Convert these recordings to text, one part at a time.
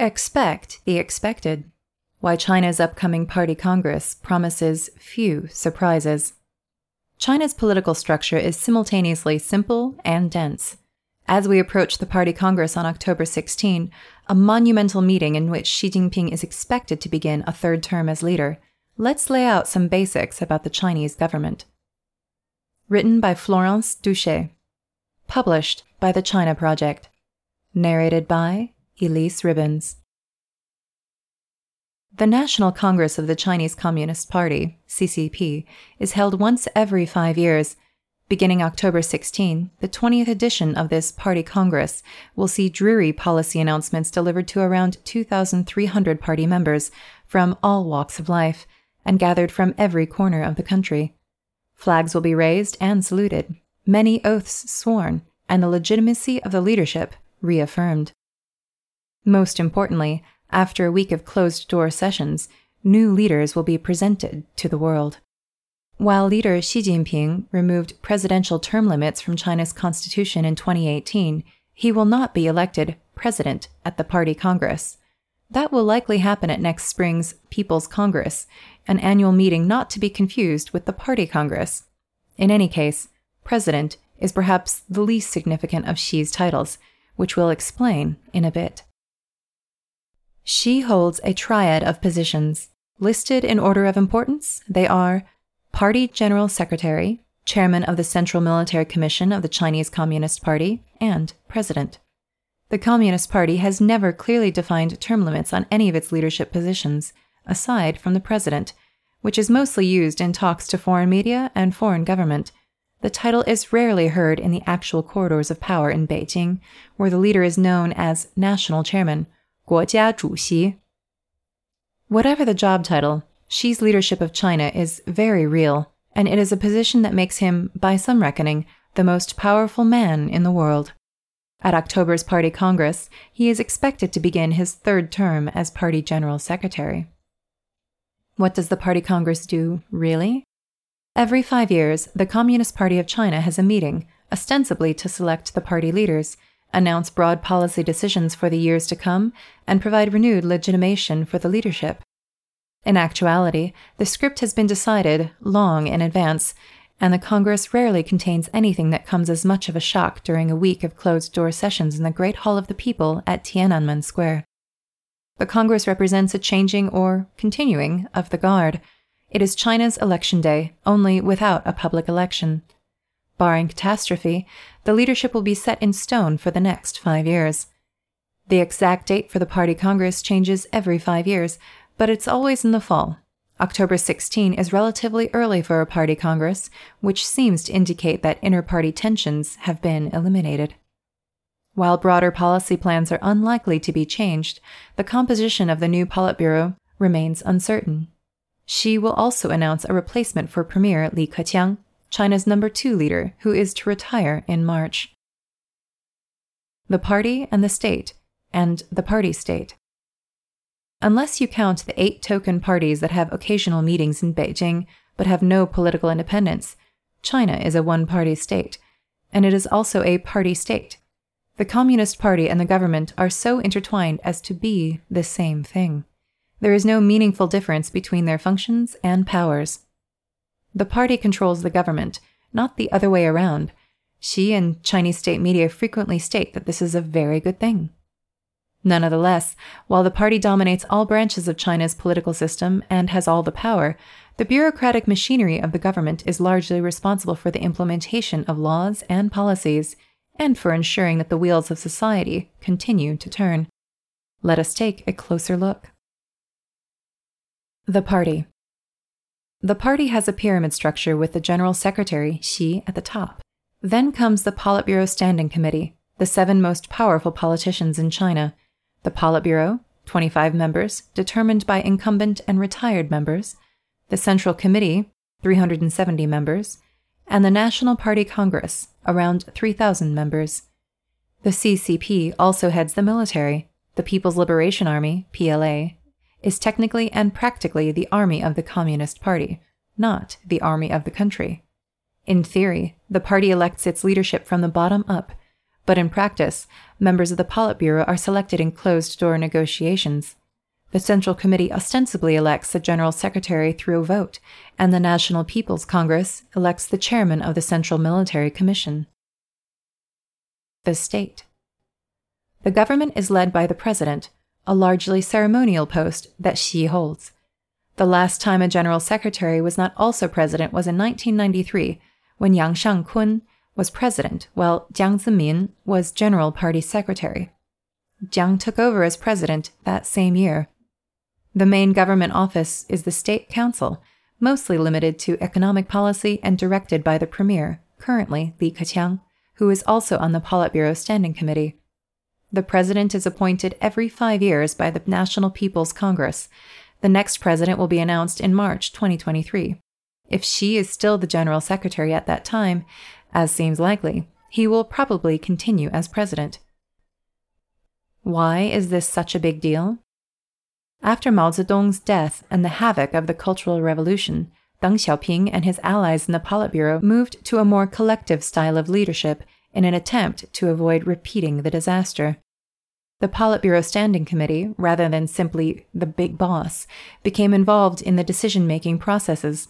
Expect the expected. Why China's upcoming party congress promises few surprises. China's political structure is simultaneously simple and dense. As we approach the Party Congress on October 16, a monumental meeting in which Xi Jinping is expected to begin a third term as leader, let's lay out some basics about the Chinese government. Written by Florence Duchet. Published by the China Project. Narrated by Elyse Ribbons. The National Congress of the Chinese Communist Party, CCP, is held once every five years. Beginning October 16, the 20th edition of this party congress will see dreary policy announcements delivered to around 2,300 party members from all walks of life and gathered from every corner of the country. Flags will be raised and saluted, many oaths sworn, and the legitimacy of the leadership reaffirmed. Most importantly, after a week of closed door sessions, new leaders will be presented to the world. While leader Xi Jinping removed presidential term limits from China's constitution in 2018, he will not be elected president at the party congress. That will likely happen at next spring's People's Congress, an annual meeting not to be confused with the party congress. In any case, president is perhaps the least significant of Xi's titles, which we'll explain in a bit. Xi holds a triad of positions. Listed in order of importance, they are Party General Secretary, Chairman of the Central Military Commission of the Chinese Communist Party, and President. The Communist Party has never clearly defined term limits on any of its leadership positions, aside from the President, which is mostly used in talks to foreign media and foreign government. The title is rarely heard in the actual corridors of power in Beijing, where the leader is known as National Chairman 国家主席. Whatever the job title, Xi's leadership of China is very real, and it is a position that makes him, by some reckoning, the most powerful man in the world. At October's Party Congress, he is expected to begin his third term as Party General Secretary. What does the Party Congress do, really? Every five years, the Communist Party of China has a meeting, ostensibly to select the party leaders announce broad policy decisions for the years to come, and provide renewed legitimation for the leadership. In actuality, the script has been decided long in advance, and the Congress rarely contains anything that comes as much of a shock during a week of closed door sessions in the Great Hall of the People at Tiananmen Square. The Congress represents a changing or continuing of the guard. It is China's election day, only without a public election. Barring catastrophe, the leadership will be set in stone for the next five years. The exact date for the party congress changes every five years, but it's always in the fall. October 16 is relatively early for a party congress, which seems to indicate that inter party tensions have been eliminated. While broader policy plans are unlikely to be changed, the composition of the new Politburo remains uncertain. Xi will also announce a replacement for Premier Li Keqiang, China's number two leader, who is to retire in March. The party and the state, and the party state. Unless you count the eight token parties that have occasional meetings in Beijing but have no political independence, China is a one party state, and it is also a party state. The Communist Party and the government are so intertwined as to be the same thing. There is no meaningful difference between their functions and powers. The party controls the government, not the other way around. Xi and Chinese state media frequently state that this is a very good thing. Nonetheless, while the party dominates all branches of China's political system and has all the power, the bureaucratic machinery of the government is largely responsible for the implementation of laws and policies, and for ensuring that the wheels of society continue to turn. Let us take a closer look. The Party the party has a pyramid structure with the General Secretary, Xi, at the top. Then comes the Politburo Standing Committee, the seven most powerful politicians in China. The Politburo, 25 members, determined by incumbent and retired members, the Central Committee, 370 members, and the National Party Congress, around 3,000 members. The CCP also heads the military. The People's Liberation Army, PLA, is technically and practically the army of the Communist Party, not the army of the country. In theory, the party elects its leadership from the bottom up, but in practice, members of the Politburo are selected in closed door negotiations. The Central Committee ostensibly elects the General Secretary through a vote, and the National People's Congress elects the chairman of the Central Military Commission. The State The government is led by the President, a largely ceremonial post that Xi holds. The last time a General Secretary was not also President was in 1993 when Yang Shangkun was president, while Jiang Zemin was General Party Secretary. Jiang took over as president that same year. The main government office is the State Council, mostly limited to economic policy and directed by the Premier, currently Li Keqiang, who is also on the Politburo Standing Committee. The president is appointed every five years by the National People's Congress. The next president will be announced in March 2023. If Xi is still the general secretary at that time, as seems likely, he will probably continue as president. Why is this such a big deal? After Mao Zedong's death and the havoc of the Cultural Revolution, Deng Xiaoping and his allies in the Politburo moved to a more collective style of leadership in an attempt to avoid repeating the disaster. The Politburo Standing Committee, rather than simply the big boss, became involved in the decision making processes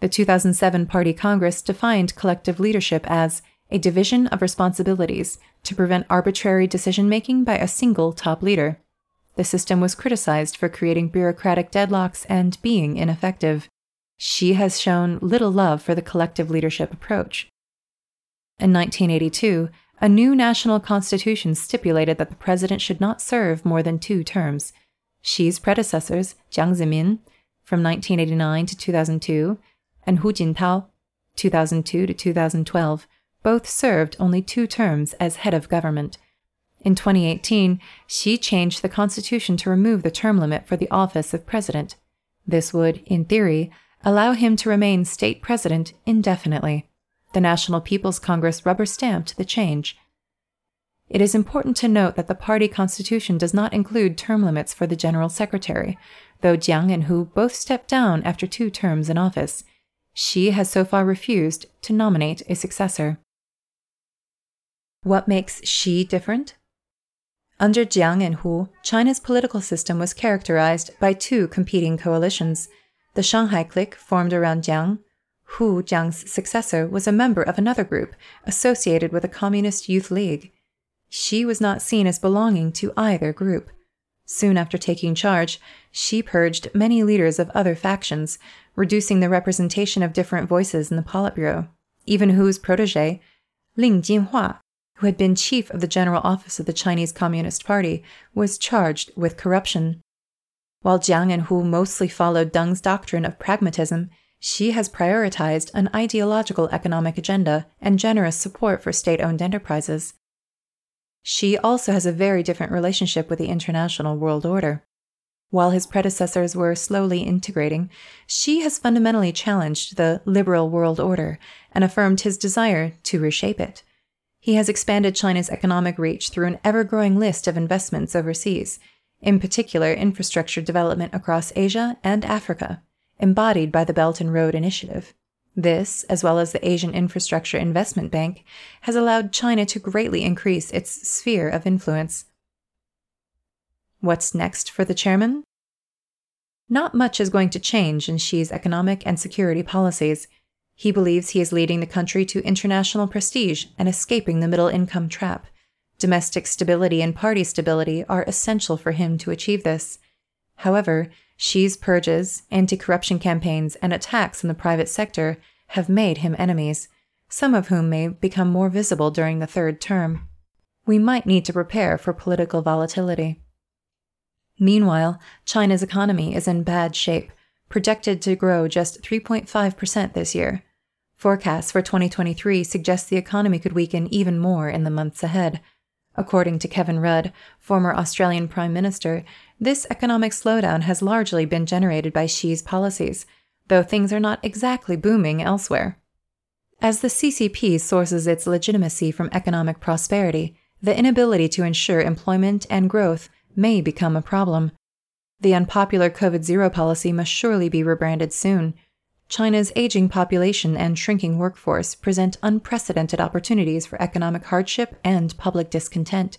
the 2007 Party Congress defined collective leadership as a division of responsibilities to prevent arbitrary decision making by a single top leader. The system was criticized for creating bureaucratic deadlocks and being ineffective. Xi has shown little love for the collective leadership approach. In 1982, a new national constitution stipulated that the president should not serve more than two terms. Xi's predecessors, Jiang Zemin, from 1989 to 2002, and Hu Jintao, 2002 to 2012, both served only two terms as head of government. In 2018, Xi changed the constitution to remove the term limit for the office of president. This would, in theory, allow him to remain state president indefinitely. The National People's Congress rubber stamped the change. It is important to note that the party constitution does not include term limits for the general secretary, though Jiang and Hu both stepped down after two terms in office. Xi has so far refused to nominate a successor. What makes Xi different? Under Jiang and Hu, China's political system was characterized by two competing coalitions. The Shanghai clique formed around Jiang. Hu, Jiang's successor, was a member of another group associated with a Communist Youth League. Xi was not seen as belonging to either group. Soon after taking charge, Xi purged many leaders of other factions, reducing the representation of different voices in the Politburo. Even Hu's protege, Ling Jihua, who had been chief of the General Office of the Chinese Communist Party, was charged with corruption. While Jiang and Hu mostly followed Deng's doctrine of pragmatism, Xi has prioritized an ideological economic agenda and generous support for state owned enterprises. Xi also has a very different relationship with the international world order. While his predecessors were slowly integrating, Xi has fundamentally challenged the liberal world order and affirmed his desire to reshape it. He has expanded China's economic reach through an ever growing list of investments overseas, in particular infrastructure development across Asia and Africa, embodied by the Belt and Road Initiative. This, as well as the Asian Infrastructure Investment Bank, has allowed China to greatly increase its sphere of influence. What's next for the chairman? Not much is going to change in Xi's economic and security policies. He believes he is leading the country to international prestige and escaping the middle income trap. Domestic stability and party stability are essential for him to achieve this. However, Xi's purges, anti corruption campaigns, and attacks in the private sector have made him enemies, some of whom may become more visible during the third term. We might need to prepare for political volatility. Meanwhile, China's economy is in bad shape, projected to grow just 3.5% this year. Forecasts for 2023 suggest the economy could weaken even more in the months ahead. According to Kevin Rudd, former Australian Prime Minister, this economic slowdown has largely been generated by Xi's policies, though things are not exactly booming elsewhere. As the CCP sources its legitimacy from economic prosperity, the inability to ensure employment and growth may become a problem. The unpopular COVID zero policy must surely be rebranded soon. China's aging population and shrinking workforce present unprecedented opportunities for economic hardship and public discontent.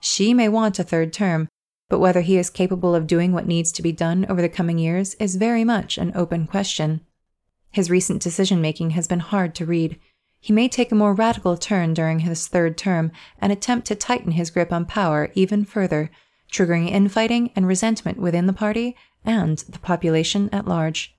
Xi may want a third term, but whether he is capable of doing what needs to be done over the coming years is very much an open question. His recent decision making has been hard to read. He may take a more radical turn during his third term and attempt to tighten his grip on power even further, triggering infighting and resentment within the party and the population at large.